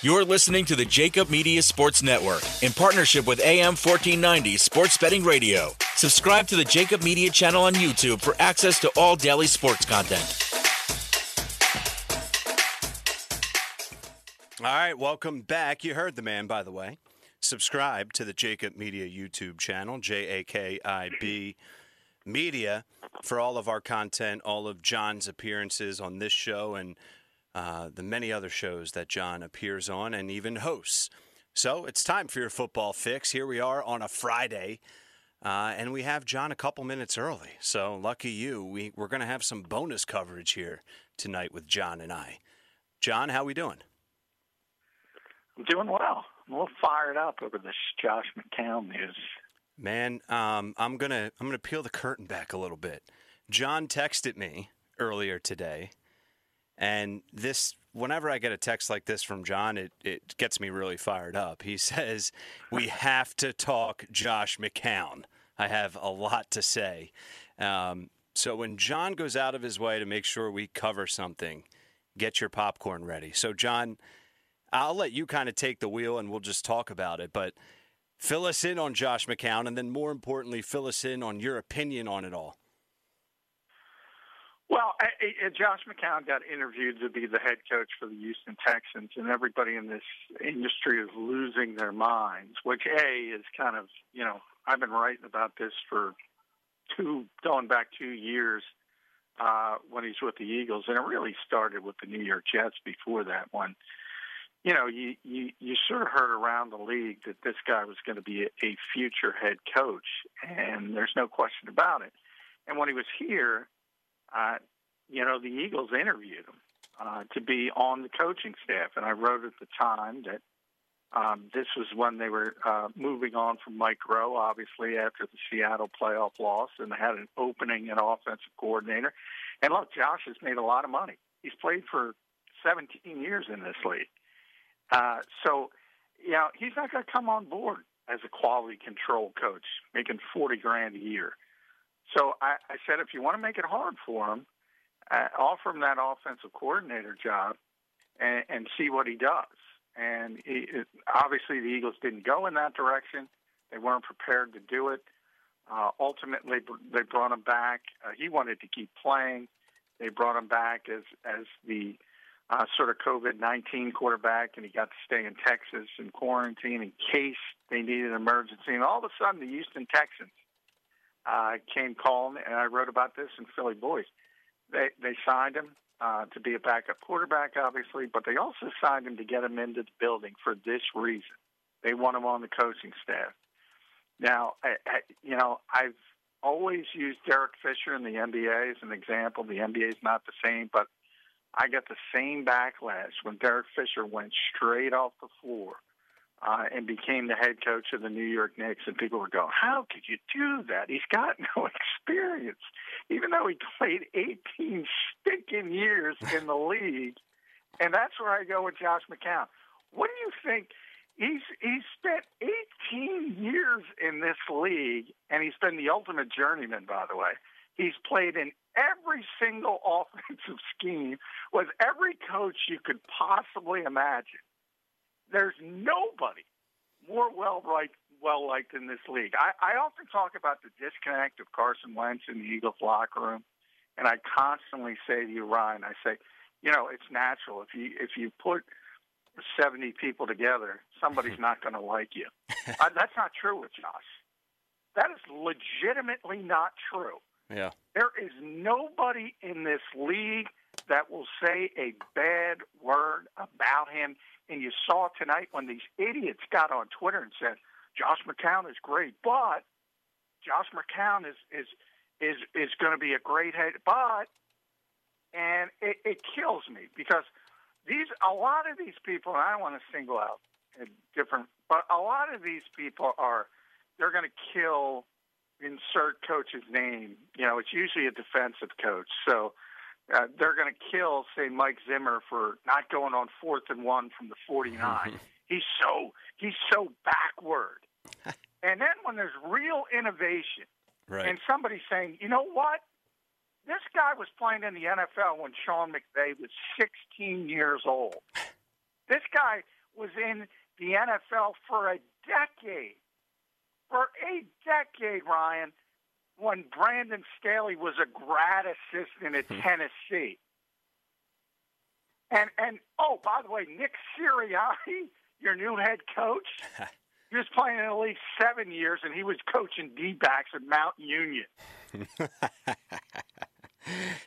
You're listening to the Jakib Media Sports Network in partnership with AM 1490 Sports Betting Radio. Subscribe to the Jakib Media channel on YouTube for access to all daily sports content. All right, welcome back. You heard the man, by the way. Subscribe to the Jakib Media YouTube channel, J A K I B Media, for all of our content, all of John's appearances on this show, and uh, the many other shows that John appears on and even hosts. So it's time for your football fix. Here we are on a Friday, uh, and we have John a couple minutes early. So lucky you. We, we're going to have some bonus coverage here tonight with John and I. John, how are we doing? I'm doing well. I'm a little fired up over this Josh McCown news. Man, um, I'm gonna I'm gonna peel the curtain back a little bit. John texted me earlier today, and this whenever I get a text like this from John, it it gets me really fired up. He says we have to talk Josh McCown. I have a lot to say. Um, so when John goes out of his way to make sure we cover something, get your popcorn ready. So John. I'll let you kind of take the wheel and we'll just talk about it. But fill us in on Josh McCown, and then more importantly, fill us in on your opinion on it all. Well, Josh McCown got interviewed to be the head coach for the Houston Texans, and everybody in this industry is losing their minds. Which a is kind of you know I've been writing about this for two going back two years uh, when he's with the Eagles, and it really started with the New York Jets before that one you know, you, you, you sort of heard around the league that this guy was going to be a, a future head coach, and there's no question about it. And when he was here, you know, the Eagles interviewed him uh, to be on the coaching staff, and I wrote at the time that um, this was when they were uh, moving on from Mike Groh, obviously after the Seattle playoff loss, and they had an opening at offensive coordinator. And look, Josh has made a lot of money. He's played for 17 years in this league. Uh, so, you know, he's not going to come on board as a quality control coach making 40 grand a year. So I, I said, if you want to make it hard for him, uh, offer him that offensive coordinator job and, and see what he does. And he, it, obviously, the Eagles didn't go in that direction. They weren't prepared to do it. Uh, ultimately, they brought him back. Uh, he wanted to keep playing. They brought him back as as the uh, sort of COVID 19 quarterback, and he got to stay in Texas in quarantine in case they needed an emergency. And all of a sudden, the Houston Texans uh, came calling, and I wrote about this in Philly Boys. They, they signed him uh, to be a backup quarterback, obviously, but they also signed him to get him into the building for this reason. They want him on the coaching staff. Now, I, I, you know, I've always used Derek Fisher in the NBA as an example. The NBA is not the same, but I got the same backlash when Derek Fisher went straight off the floor uh, and became the head coach of the New York Knicks. And people were going, How could you do that? He's got no experience. Even though he played 18 stinking years in the league. And that's where I go with Josh McCown. What do you think? He's he's spent 18 years in this league, and he's been the ultimate journeyman, by the way. He's played in every single offensive scheme with every coach you could possibly imagine. There's nobody more well liked well liked in this league. I, I often talk about the disconnect of Carson Wentz in the Eagles locker room, and I constantly say to you, Ryan, I say, you know, it's natural if you if you put 70 people together, somebody's not going to like you. uh, that's not true with Josh. That is legitimately not true. Yeah. There is nobody in this league that will say a bad word about him. And you saw tonight when these idiots got on Twitter and said, Josh McCown is great, but Josh McCown is is is is going to be a great head, but and it, it kills me because these a lot of these people, and I don't want to single out a different, but a lot of these people are they're going to kill insert coach's name. You know, it's usually a defensive coach, so. Uh, they're going to kill, say, Mike Zimmer for not going on fourth and one from the 49. he's so he's so backward. and then when there's real innovation, Right. and somebody saying, you know what? This guy was playing in the NFL when Sean McVay was 16 years old. This guy was in the NFL for a decade. For a decade, Ryan, when Brandon Staley was a grad assistant at hmm. Tennessee. And and oh, by the way, Nick Sirianni, your new head coach, he was playing in the league seven years, and he was coaching D-backs at Mount Union.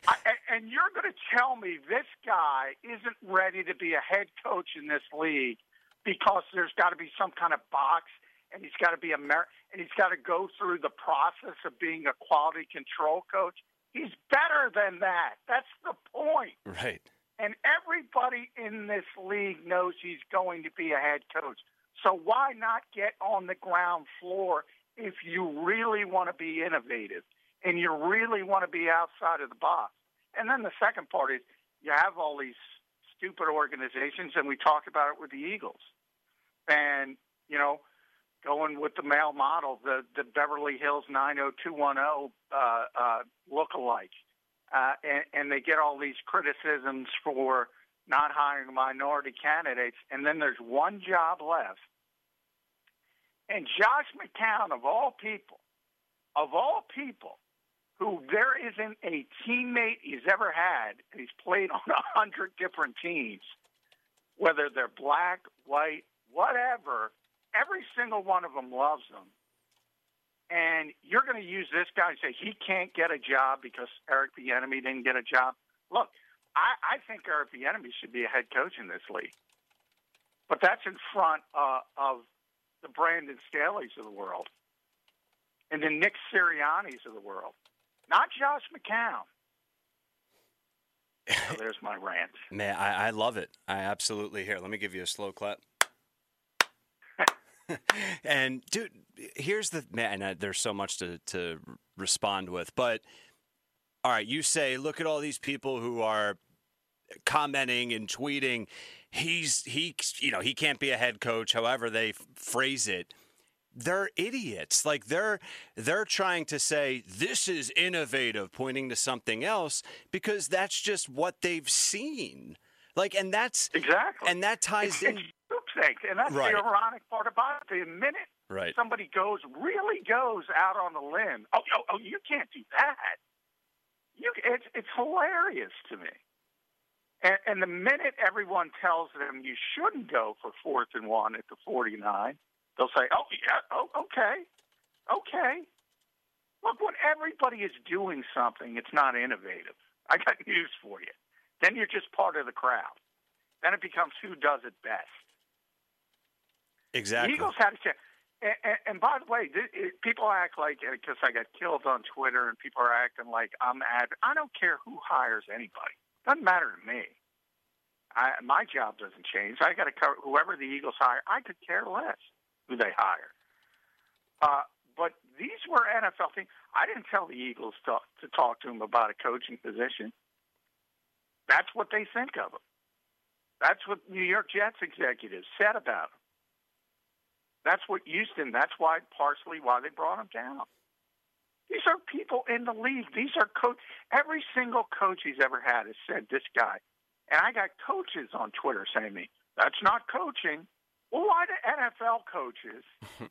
I, and you're going to tell me this guy isn't ready to be a head coach in this league because there's got to be some kind of box, and he's got to be a mer- and he's got to go through the process of being a quality control coach. He's better than that. That's the point. Right. And everybody in this league knows he's going to be a head coach. So why not get on the ground floor if you really want to be innovative and you really want to be outside of the box? And then the second part is you have all these stupid organizations, and we talked about it with the Eagles. And, you know, going with the male model, the, the Beverly Hills 90210 uh, uh, look-alike. Uh, and, and they get all these criticisms for not hiring minority candidates, and then there's one job left. And Josh McCown, of all people, of all people, who there isn't a teammate he's ever had, and he's played on a hundred different teams, whether they're black, white, whatever, every single one of them loves him. And you're going to use this guy and say he can't get a job because Eric Bieniemy didn't get a job. Look, I, I think Eric Bieniemy should be a head coach in this league, but that's in front uh, of the Brandon Staleys of the world and the Nick Siriannis of the world, not Josh McCown. So there's my rant. Man, I, I love it. I absolutely here. Let me give you a slow clap. and dude, here's the man. uh, There's so much to to respond with, but all right, you say, look at all these people who are commenting and tweeting. He's he, you know, he can't be a head coach. However, they phrase it. They're idiots. Like they're they're trying to say this is innovative, pointing to something else because that's just what they've seen. Like, and that's Exactly. and that ties in. Groupthink, and that's Right. the ironic part about it. The minute Right. somebody goes, really goes out on a limb, oh, oh, oh you can't do that. You, it's it's hilarious to me. And, and the minute everyone tells them you shouldn't go for fourth and one at the 49, they'll say, oh, yeah, oh, okay, okay. Look, when everybody is doing something, it's not innovative. I got news for you. Then you're just part of the crowd. Then it becomes who does it best. Exactly. Eagles had a chance. And, and, and by the way, th- it, people act like because I got killed on Twitter, and people are acting like I'm ad. I don't care who hires anybody. Doesn't matter to me. I, my job doesn't change. I got to cover whoever the Eagles hire. I could care less who they hire. Uh, but these were NFL things. I didn't tell the Eagles to, to talk to them about a coaching position. That's what they think of them. That's what New York Jets executives said about him. That's what Houston. That's why partially why they brought him down. These are people in the league. These are coach. Every single coach he's ever had has said this guy. And I got coaches on Twitter saying to me, "That's not coaching." Well, why do NFL coaches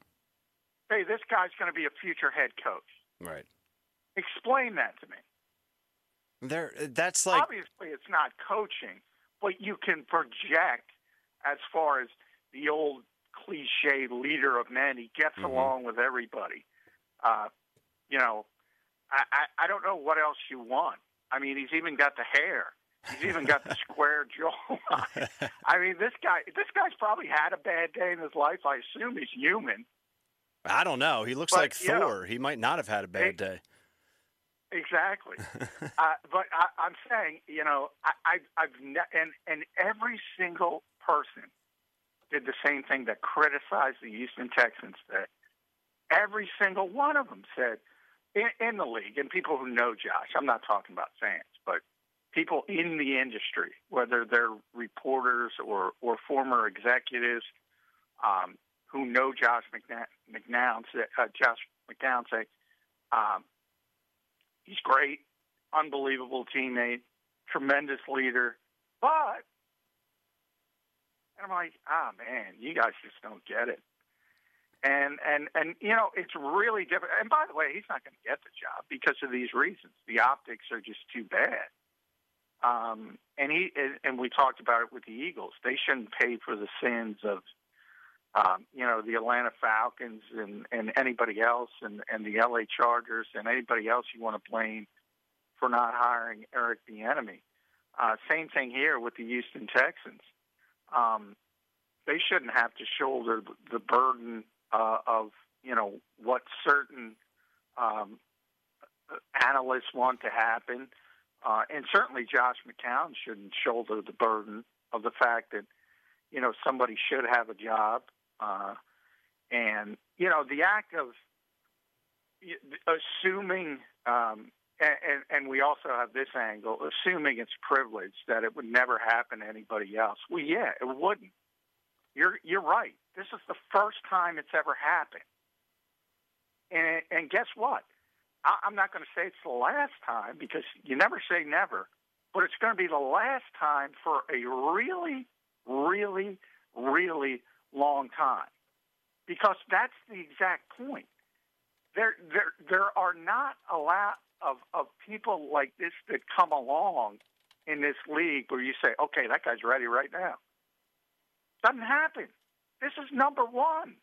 say this guy's going to be a future head coach? right. Explain that to me. There. That's like. Obviously, it's not coaching, but you can project as far as the old cliche leader of men. He gets Mhm. along with everybody. Uh, you know, I, I I don't know what else you want. I mean, he's even got the hair. He's even got the square jawline. I mean, this guy this guy's probably had a bad day in his life. I assume he's human. I don't know. He looks But, like you know, Thor. he might not have had a bad it- day. Exactly. uh, but I, I'm saying, you know, I, I've, I've ne- and and every single person did the same thing that criticized the Houston Texans. That every single one of them said in, in the league, and people who know Josh. I'm not talking about fans, but people in the industry, whether they're reporters or or former executives um, who know Josh McCown, uh, Josh McCown say. Um, He's great, unbelievable teammate, tremendous leader. But, and I'm like, ah, man, you guys just don't get it. And and and you know, it's really different. And by the way, he's not going to get the job because of these reasons. The optics are just too bad. Um, and he and- we talked about it with the Eagles. They shouldn't pay for the sins of um, you know, the Atlanta Falcons and, and anybody else and, and the LA Chargers and anybody else you want to blame for not hiring Eric Bieniemy. Uh, same thing here with the Houston Texans. Um, they shouldn't have to shoulder the- burden uh, of, you know, what certain um, analysts want to happen. Uh, and certainly Josh McCown shouldn't shoulder the burden of the fact that, you know, somebody should have a job. Uh, and, you know, the act of assuming, um, and, and, we also have this angle, assuming it's privilege that it would never happen to anybody else. Well, yeah, it wouldn't. You're, you're right. This is the first time it's ever happened. And, and guess what? I, I'm not going to say it's the last time because you never say never, but it's going to be the last time for a really, really, really long time. Because that's the exact point. There, there, there are not a lot of, of people like this that come along in this league where you say, okay, that guy's ready right now. Doesn't happen. This is number one.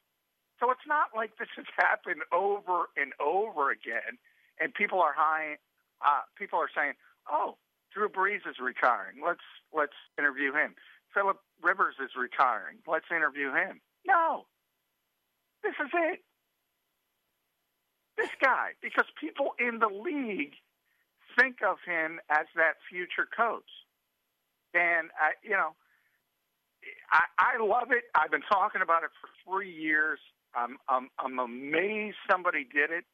So it's not like this has happened over and over again, and people are high. Uh, people are saying, "Oh, Drew Brees is retiring. Let's let's interview him. Philip Rivers is retiring. Let's interview him." No, this is it. This guy, because people in the league think of him as that future coach, and I, you know, I, I love it. I've been talking about it for three years. I'm I'm I'm amazed somebody did it,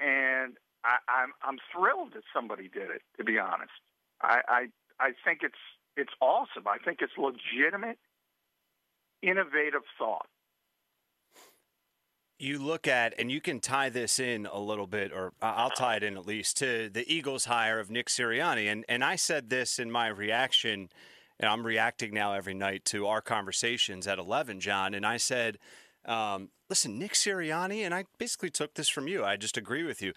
and I, I'm I'm thrilled that somebody did it. To be honest, I, I I think it's it's awesome. I think it's legitimate, innovative thought. You look at, and you can tie this in a little bit, or I'll tie it in at least to the Eagles' hire of Nick Sirianni. And and I said this in my reaction, and I'm reacting now every night to our conversations at 11, John. And I said, um, listen, Nick Sirianni, and I basically took this from you. I just agree with you.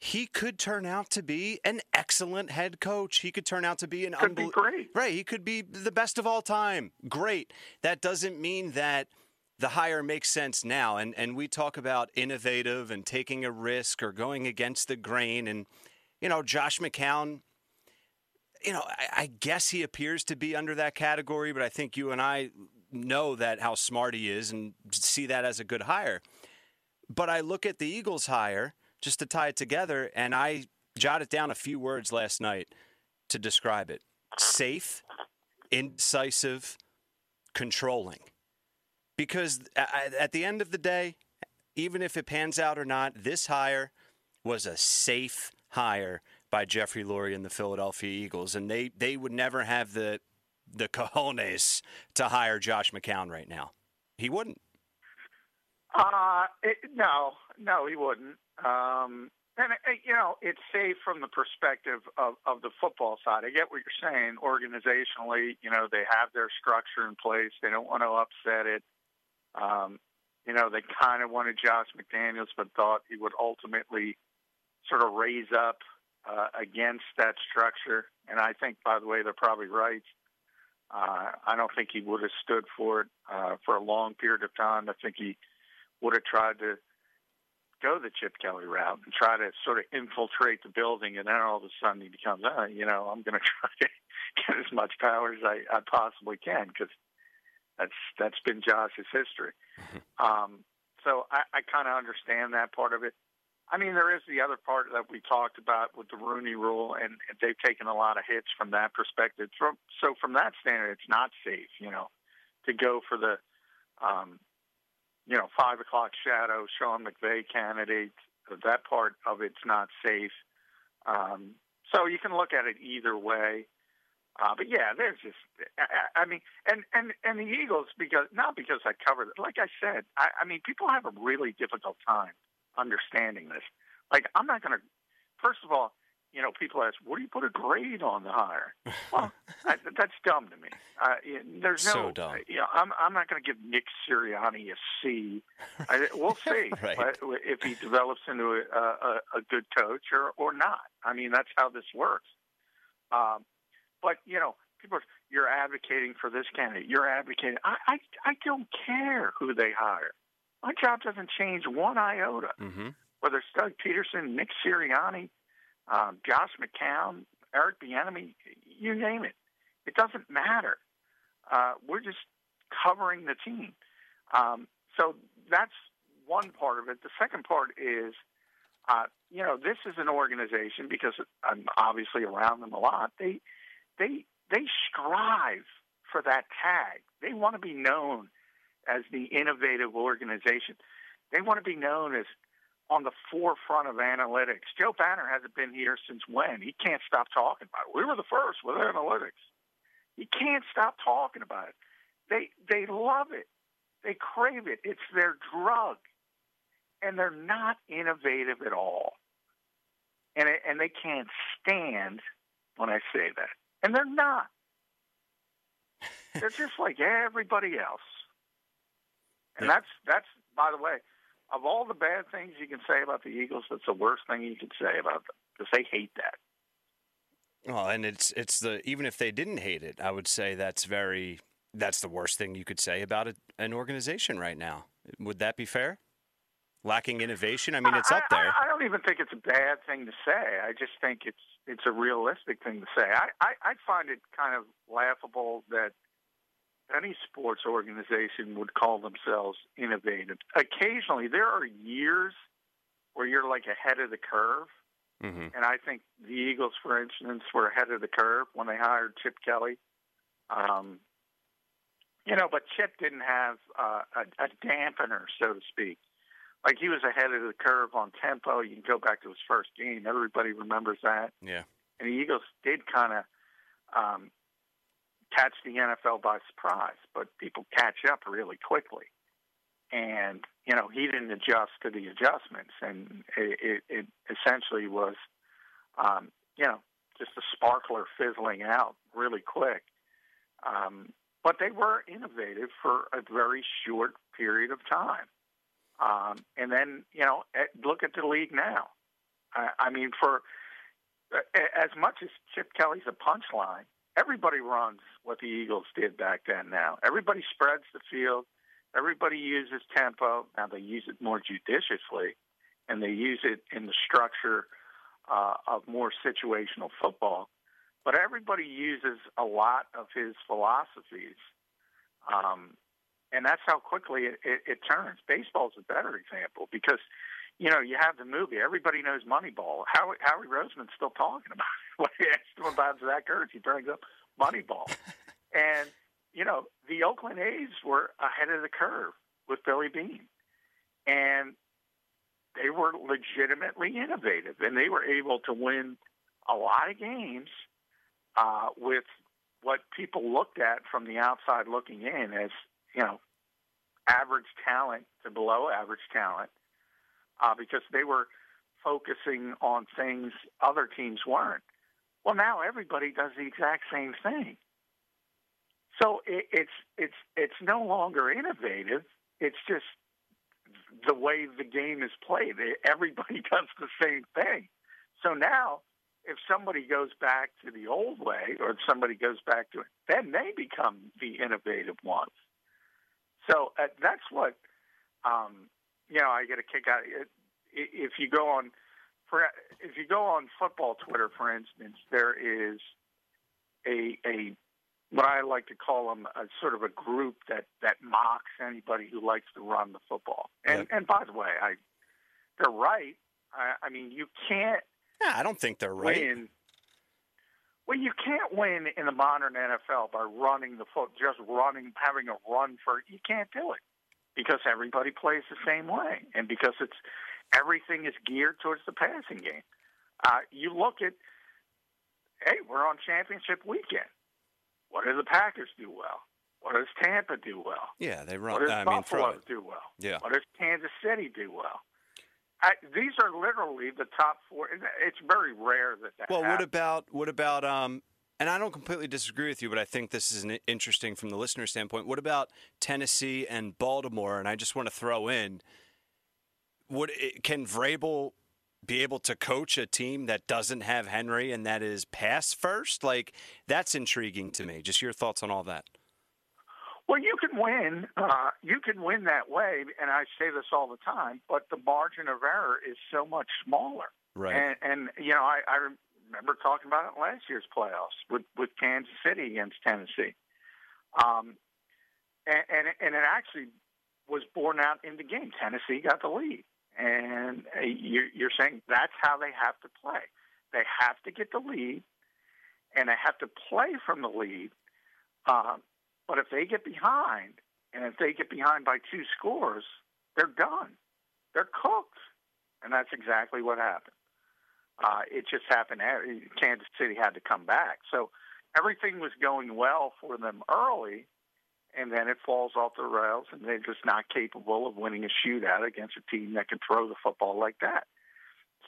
He could turn out to be an excellent head coach. He could turn out to be an Could be great. Right. He could be the best of all time. Great. That doesn't mean that the hire makes sense now. And and we talk about innovative and taking a risk or going against the grain. And you know, Josh McCown. You know, I, I guess he appears to be under that category, but I think you and I know that how smart he is and see that as a good hire. But I look at the Eagles hire just to tie it together, and I jotted down a few words last night to describe it: safe, indecisive, controlling. Because at the end of the day, even if it pans out or not, this hire was a safe hire by Jeffrey Lurie and the Philadelphia Eagles, and they they would never have the the cojones to hire Josh McCown right now. He wouldn't. Uh, it, no, no, he wouldn't. Um, and uh, you know, it's safe from the perspective of, of the football side. I get what you're saying. Organizationally, you know, they have their structure in place. They don't want to upset it. Um, you know, they kind of wanted Josh McDaniels, but thought he would ultimately sort of raise up uh, against that structure. And I think, by the way, they're probably right. Uh, I don't think he would have stood for it uh, for a long period of time. I think he would have tried to go the Chip Kelly route and try to sort of infiltrate the building, and then all of a sudden he becomes, oh, you know, I'm going to try to get as much power as I, I possibly can because that's that's been Josh's history. Um, so I, I kind of understand that part of it. I mean, there is the other part that we talked about with the Rooney Rule, and they've taken a lot of hits from that perspective. From, so from that standard, it's not safe, you know, to go for the, um, you know, five o'clock shadow, Sean McVay candidate. That part of it's not safe. Um, so you can look at it either way. Uh, but yeah, there's just, I, I mean, and, and, and the Eagles, because, not because I covered it, like I said, I, I mean, people have a really difficult time understanding this. Like, I'm not going to, first of all, you know, people ask, what do you put a grade on the hire? Well, I, that's dumb to me. Uh, there's no, So dumb. you know, I'm, I'm not going to give Nick Sirianni a C. I, we'll see Right. but if he develops into a, a, a good coach or, or not. I mean, that's how this works. Um, but, you know, people, are, you're advocating for this candidate. You're advocating. I, I, I don't care who they hire. My job doesn't change one iota hmm whether it's Doug Pederson, Nick Sirianni, um, Josh McCown, Eric Bieniemy, you name it. It doesn't matter. Uh, we're just covering the team. Um, so that's one part of it. The second part is, uh, you know, this is an organization because I'm obviously around them a lot. They, they, they strive for that tag. They want to be known as the innovative organization. They want to be known as on the forefront of analytics. Joe Banner hasn't been here since when? He can't stop talking about it. We were the first with analytics. He can't stop talking about it. They they love it. They crave it. It's their drug, and they're not innovative at all. And and they can't stand when I say that. And they're not. they're just like everybody else. And Yeah. that's that's by the way, of all the bad things you can say about the Eagles, that's the worst thing you can say about them because they hate that. Well, and it's it's the even if they didn't hate it, I would say that's very that's the worst thing you could say about it, an organization right now. Would that be fair? Lacking innovation. I mean, it's up there. I, I don't even think it's a bad thing to say. I just think it's it's a realistic thing to say. I, I, I find it kind of laughable that any sports organization would call themselves innovative. Occasionally, there are years where you're like ahead of the curve. hmm And I think the Eagles, for instance, were ahead of the curve when they hired Chip Kelly. Um, you know, but Chip didn't have uh, a, a dampener, so to speak. Like he was ahead of the curve on tempo. You can go back to his first game. Everybody remembers that. Yeah. And the Eagles did kind of um, catch the NFL by surprise, but people catch up really quickly. And you know he didn't adjust to the adjustments, and it, it, it essentially was, um, you know, just a sparkler fizzling out really quick. Um, but they were innovative for a very short period of time. Um, and then, you know, eh, look at the league now. I, I mean, for eh, as much as Chip Kelly's a punchline, everybody runs what the Eagles did back then now. Everybody spreads the field. Everybody uses tempo. Now they use it more judiciously, and they use it in the structure uh, of more situational football. But everybody uses a lot of his philosophies, um, and that's how quickly it, it, it turns. Baseball's a better example because you know you have the movie. Everybody knows Moneyball. Howie, Howie Roseman's still talking about it. When he asked him about Zach Ertz, he brings up Moneyball, and you know the Oakland A's were ahead of the curve with Billy Beane, and they were legitimately innovative, and they were able to win a lot of games uh, with what people looked at from the outside looking in as you know average talent to below average talent uh, because they were focusing on things other teams weren't. Well, now everybody does the exact same thing. So it, it's it's it's no longer innovative. It's just the way the game is played. Everybody does the same thing. So now if somebody goes back to the old way or if somebody goes back to it, then they become the innovative ones. So uh, that's what um, you know. I get a kick out. It, if you go on, for if you go on football Twitter, for instance, there is a a what I like to call them a sort of a group that that mocks anybody who likes to run the football. And Yep. and by the way, I they're right. I, I mean, you can't Yeah, I don't think they're right. win. Well, you can't win in the modern NFL by running the foot, just running, having a run for. You can't do it because everybody plays the same way, and because it's everything is geared towards the passing game. Uh, you look at, hey, we're on championship weekend. What do the Packers do well? What does Tampa do well? Yeah, they run. What does I mean, Buffalo it. do well? Yeah. What does Kansas City do well? I, these are literally the top four. It's very rare that that. Well, what about what about um? And I don't completely disagree with you, but I think this is an interesting from the listener standpoint. What about Tennessee and Baltimore? And I just want to throw in, would it, can Vrabel be able to coach a team that doesn't have Henry and that is pass first? Like that's intriguing to me. Just your thoughts on all that. Well, you can win. Uh, you can win that way, and I say this all the time. But the margin of error is so much smaller. Right. And, and you know, I, I remember talking about it last year's playoffs with with Kansas City against Tennessee. Um, and, and and it actually was borne out in the game. Tennessee got the lead, and uh, you're, you're saying that's how they have to play. They have to get the lead, and they have to play from the lead. Um, but if they get behind, and if they get behind by two scores, they're done. They're cooked, and that's exactly what happened. Uh, it just happened. Kansas City had to come back, so everything was going well for them early, and then it falls off the rails, and they're just not capable of winning a shootout against a team that can throw the football like that.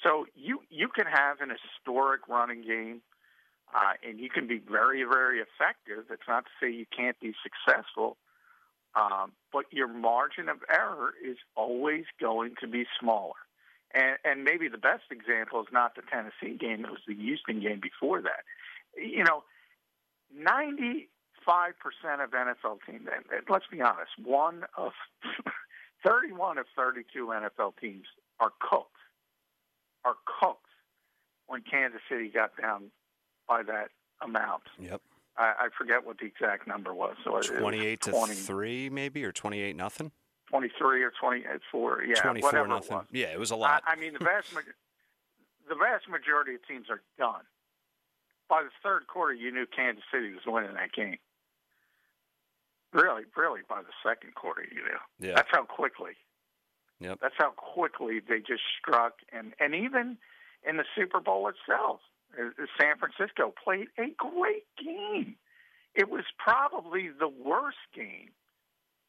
So you you can have an historic running game, uh, and you can be very very effective. It's not to say you can't be successful, um, but your margin of error is always going to be smaller. And, and maybe the best example is not the Tennessee game; it was the Houston game before that. You know, ninety-five percent of NFL teams. Let's be honest, one of thirty-one of thirty-two NFL teams are cooked. Are cooked when Kansas City got down by that amount. Yep. I, I forget what the exact number was. So it was Twenty-eight to 20, three, maybe, or twenty-eight nothing. 23 or 24. Yeah, Twenty-four whatever nothing. it was. Yeah, it was a lot. I, I mean, the vast the vast majority of teams are done. By the third quarter, you knew Kansas City was winning that game. Really, really, by the second quarter, you knew. Yeah. That's how quickly. Yep. That's how quickly they just struck, and and even in the Super Bowl itself, uh, uh, San Francisco played a great game. It was probably the worst game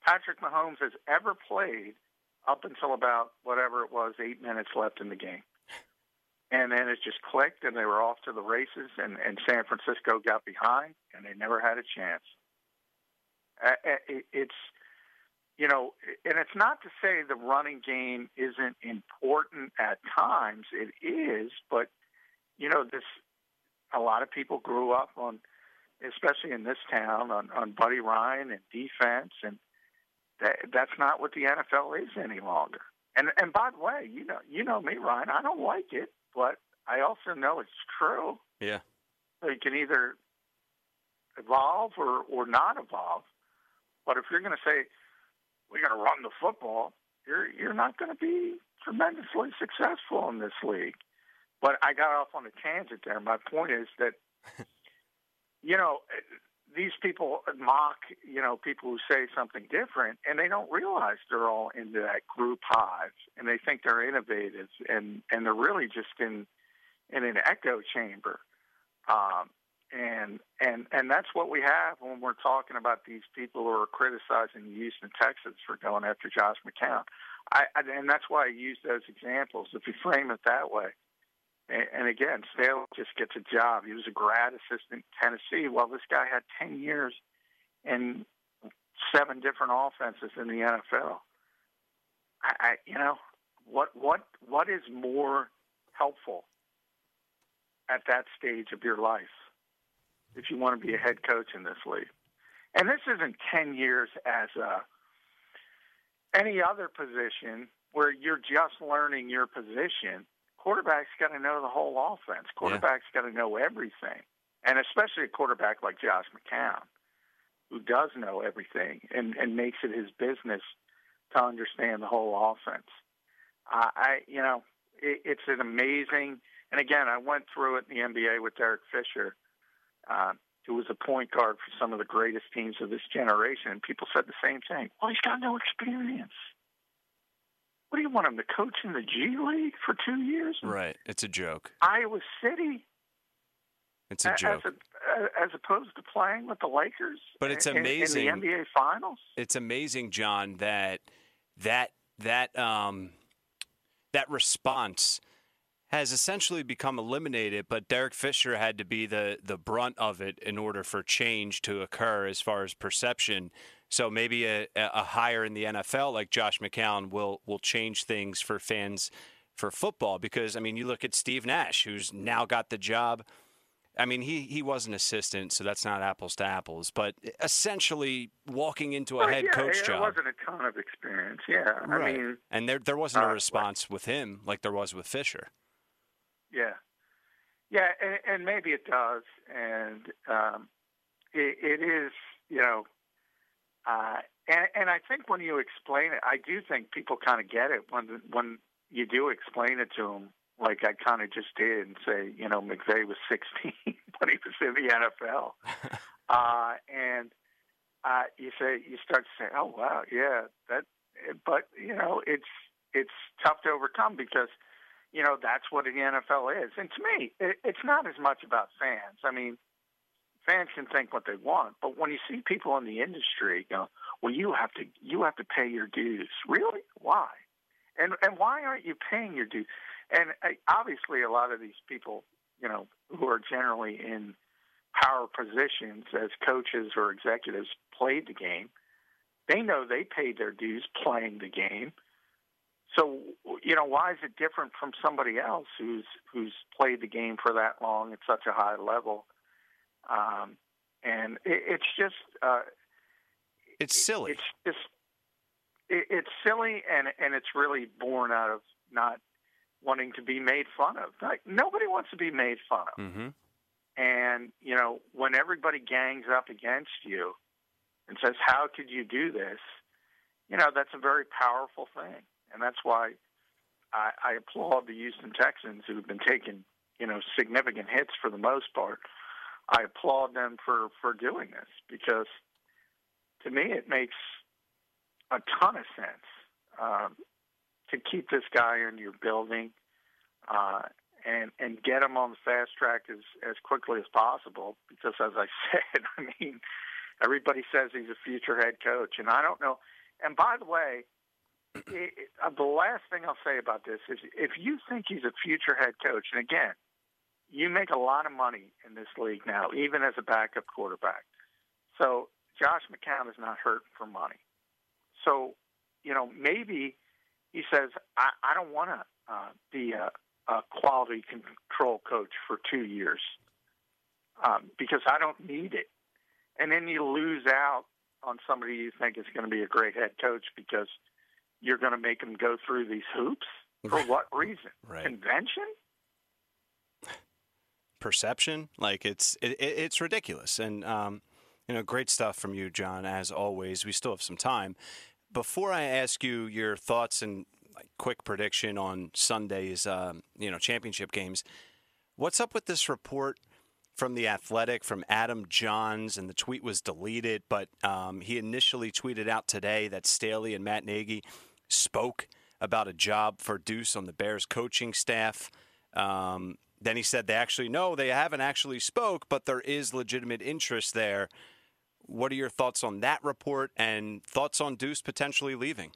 Patrick Mahomes has ever played up until about whatever it was, eight minutes left in the game. And then it just clicked, and they were off to the races, and, and San Francisco got behind, and they never had a chance. Uh, uh, it, it's, you know, and it's not to say the running game isn't important at times. It is, but, you know, this, a lot of people grew up on, especially in this town, on, on Buddy Ryan and defense, and that, that's not what the NFL is any longer. And and by the way, you know you know me, Ryan. I don't like it, but I also know it's true. Yeah. So you can either evolve or or not evolve. But if you're going to say we're going to run the football, you're you're not going to be tremendously successful in this league. But I got off on a tangent there. My point is that you know these people mock, you know, people who say something different, and they don't realize they're all into that group hive, and they think they're innovative, and and they're really just in in an echo chamber, um, and and and that's what we have when we're talking about these people who are criticizing the Houston Texans for going after Josh McCown. I and that's why I use those examples. If you frame it that way, and, and again, Staley just gets a job. He was a grad assistant in Tennessee. Well, this guy had 10 years in seven different offenses in the NFL. I, I you know, what what what is more helpful at that stage of your life if you want to be a head coach in this league. And this isn't 10 years as a, any other position where you're just learning your position. Quarterback's got to know the whole offense. Quarterback's got to know everything. And especially a quarterback like Josh McCown, who does know everything and, and makes it his business to understand the whole offense. Uh, I, you know, it, it's an amazing. And again, I went through it in the NBA with Derek Fisher, uh, who was a point guard for some of the greatest teams of this generation. And people said the same thing. Well, he's got no experience. What do you want him to coach in the G League for two years? Right. It's a joke. Iowa City. It's a joke. As, a, as opposed to playing with the Lakers. But it's in- amazing. in, the NBA Finals. It's amazing, John, that that that um that response has essentially become eliminated, but Derek Fisher had to be the the brunt of it in order for change to occur as far as perception. So maybe a, a hire in the NFL like Josh McCown will will change things for fans for football because I mean you look at Steve Nash who's now got the job. I mean he he was an assistant, so that's not apples to apples, but essentially walking into a Well, head yeah, coach it job. wasn't a ton of experience. Yeah, I mean, and there there wasn't a uh, response with him like there was with Fisher. Yeah, yeah, and, and maybe it does, and um, it, it is, you know, uh, and and I think when you explain it, I do think people kind of get it when when you do explain it to them, like I kind of just did, and say, you know, McVay was 16 when he was in the NFL, uh, and uh, you say you start to say, oh wow, yeah, that, but you know, it's it's tough to overcome because you know that's what the NFL is. And to me, it, it's not as much about fans. I mean, fans can think what they want, but when you see people in the industry go, "Well, you have to you have to pay your dues." Really? Why? And and why aren't you paying your dues? And uh, obviously, a lot of these people, you know, who are generally in power positions as coaches or executives, played the game. They know they paid their dues playing the game. So you know, why is it different from somebody else who's who's played the game for that long at such a high level? Um, and it, it's just uh, It's silly. it's just it, it's silly, and and it's really born out of not wanting to be made fun of. Like nobody wants to be made fun of. mm-hmm. And, you know, when everybody gangs up against you and says, How could you do this? You know, that's a very powerful thing. And that's why I, I applaud the Houston Texans who've been taking, you know, significant hits for the most part. I applaud them for, for doing this because to me it makes a ton of sense um, to keep this guy in your building. Uh, and and get him on the fast track as as quickly as possible. Because as I said, I mean, everybody says he's a future head coach, and I don't know. And by the way, it, it, uh, the last thing I'll say about this is, if you think he's a future head coach, and again, you make a lot of money in this league now, even as a backup quarterback. So Josh McCown is not hurt for money. So you know maybe he says, I, I don't want to uh, be a a quality control coach for two years um, because I don't need it. And then you lose out on somebody you think is going to be a great head coach because you're going to make them go through these hoops. For what reason? Right. Convention? Perception, like it's it, it- it's ridiculous, and um, you know, great stuff from you, John. As always, we still have some time. Before I ask you your thoughts and like, quick prediction on Sunday's um, you know championship games, what's up with this report? From the Athletic, from Adam Jahns, and the tweet was deleted. But um, he initially tweeted out today that Staley and Matt Nagy spoke about a job for Deuce on the Bears coaching staff. Um, then he said they actually no, they haven't actually spoke, but there is legitimate interest there. What are your thoughts on that report and thoughts on Deuce potentially leaving?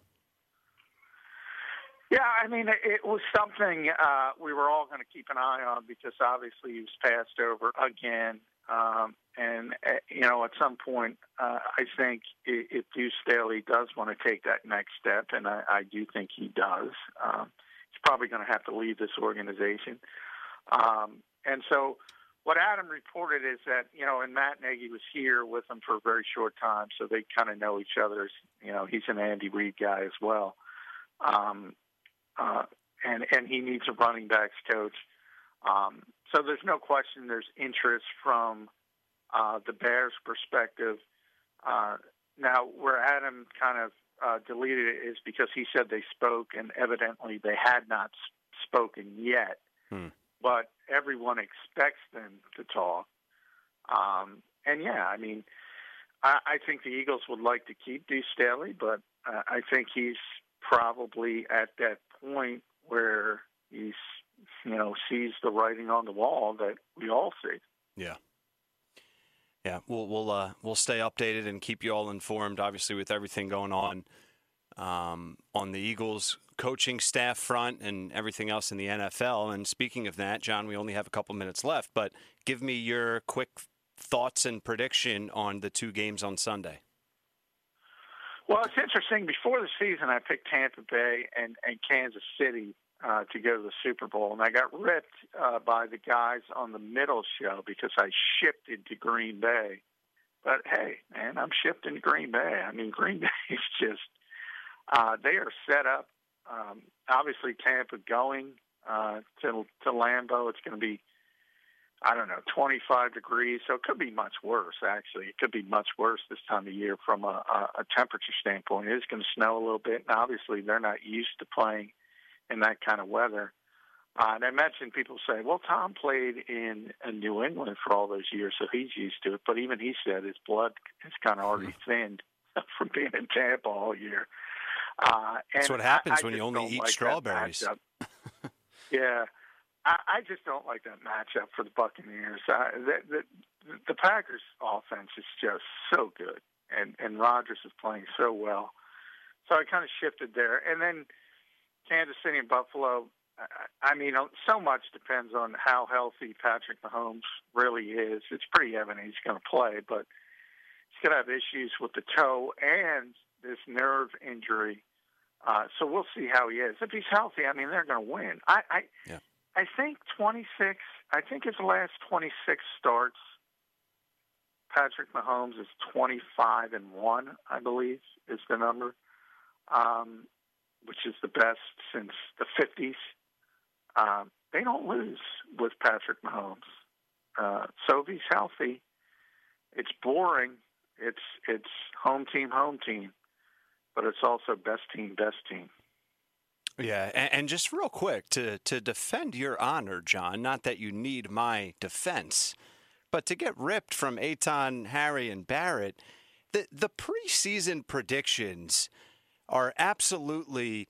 Yeah, I mean, it, was something uh, we were all going to keep an eye on because obviously he was passed over again. Um, and, uh, you know, at some point, uh, I think if Deuce Staley does want to take that next step, and I, I do think he does, um, he's probably going to have to leave this organization. Um, and so what Adam reported is that you know, and Matt Nagy was here with them for a very short time, so they kind of know each other's. You know, he's an Andy Reid guy as well, um, uh, and and he needs a running backs coach. Um, so there's no question there's interest from uh, the Bears' perspective. Uh, now, where Adam kind of uh, deleted it is because he said they spoke, and evidently they had not spoken yet. Hmm. But everyone expects them to talk. Um, and yeah, I mean, I, I think the Eagles would like to keep Deuce Staley, but uh, I think he's probably at that point where he's, you know, sees the writing on the wall that we all see. Yeah. Yeah, we'll we'll uh, we'll stay updated and keep you all informed. Obviously, with everything going on um, on the Eagles coaching staff front and everything else in the NFL. And speaking of that, John, we only have a couple minutes left, but give me your quick thoughts and prediction on the two games on Sunday. Well, it's interesting. Before the season, I picked Tampa Bay and, and Kansas City uh, to go to the Super Bowl, and I got ripped uh, by the guys on the middle show because I shifted to Green Bay. But hey, man, I'm shifting to Green Bay. I mean, Green Bay is just uh, they are set up. Um, obviously, Tampa going uh, to to Lambeau. It's going to be I don't know, 25 degrees. So it could be much worse, actually. It could be much worse this time of year from a, a, a temperature standpoint. It is going to snow a little bit. And obviously, they're not used to playing in that kind of weather. Uh, and I mentioned people say, well, Tom played in, in New England for all those years, so he's used to it. But even he said his blood is kind of already thinned from being in Tampa all year. Uh, That's what happens I, I when you only eat like strawberries. yeah, I, I just don't like that matchup for the Buccaneers. Uh, the, the the Packers' offense is just so good, and and Rodgers is playing so well. So I kind of shifted there, and then Kansas City and Buffalo. I, I mean, so much depends on how healthy Patrick Mahomes really is. It's pretty evident he's going to play, but he's going to have issues with the toe and this nerve injury. Uh, so we'll see how he is. If he's healthy, I mean, they're going to win. I, I, Yeah. I think 26. I think his last 26 starts. Patrick Mahomes is 25 and one, I believe, is the number, um, which is the best since the 50s. Um, they don't lose with Patrick Mahomes. Uh, so if he's healthy, it's boring. It's it's home team, home team, but it's also best team, best team. Yeah, and, and just real quick to to defend your honor, John. Not that you need my defense, but to get ripped from Aton, Harry, and Barrett, the the preseason predictions are absolutely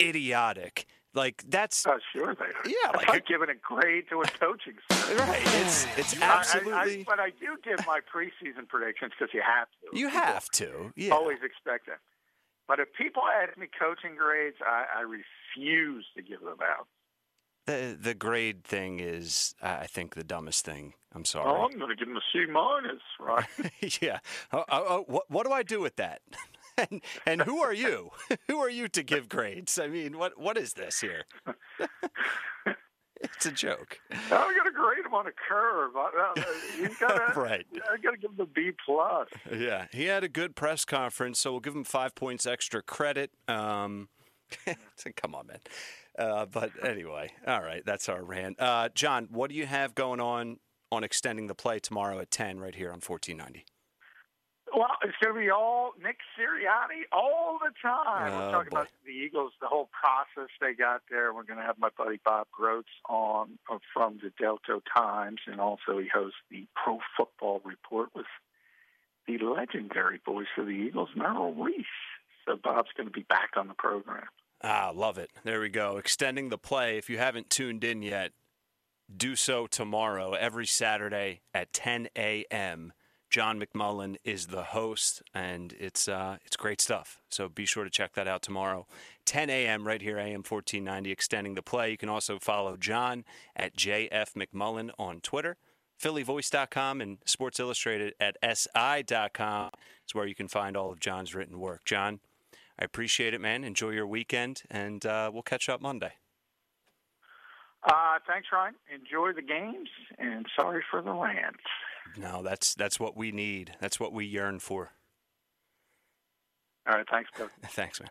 idiotic. Like that's Uh, sure they are. Yeah, like- like giving a grade to a coaching staff. right. It's it's I- I- absolutely I, but I do give my preseason predictions because you have to. you have to. Yeah. always expect that. But if people ask me coaching grades, I, I refuse to give them out. The the grade thing is, I think, the dumbest thing. I'm Oh, sorry. I'm going to give them a C minus, right? yeah. Oh, oh, oh, what, what do I do with that? and and who are you? who are you to give grades? I mean, what what is this here? It's a joke. I'm going to grade him on a curve. You gotta, Right. I got to give him a B plus. Yeah, he had a good press conference, so we'll give him five points extra credit. Um, come on, man. Uh, but anyway, all right, that's our rant. Uh, John, what do you have going on on extending the play tomorrow at ten right here on fourteen ninety? Well, it's going to be all Nick Sirianni all the time. Oh, We're talking boy. about the Eagles, the whole process they got there. We're going to have my buddy Bob Grotz on uh, from the Delco Times, and also he hosts the Pro Football Report with the legendary voice of the Eagles, Merrill Reese. So Bob's going to be back on the program. Ah, love it. There we go. Extending the play. If you haven't tuned in yet, do so tomorrow, every Saturday at 10 a.m. John McMullen is the host, and it's uh, it's great stuff. So be sure to check that out tomorrow, 10 a.m. right here, AM 1490, extending the play. You can also follow John at JF McMullen on Twitter, PhillyVoice.com, and Sports Illustrated at SI.com. It's where you can find all of John's written work. John, I appreciate it, man. Enjoy your weekend, and uh, we'll catch up Monday. Uh, thanks, Ryan. Enjoy the games, and sorry for the rant. No, that's that's what we need. That's what we yearn for. All right, thanks, Coach. Thanks, man.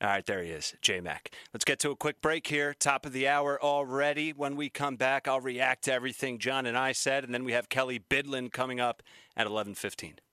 All right, there he is, J Mac. Let's get to a quick break here. Top of the hour already. When we come back, I'll react to everything John and I said, and then we have Kelly Bidlin coming up at 11:15.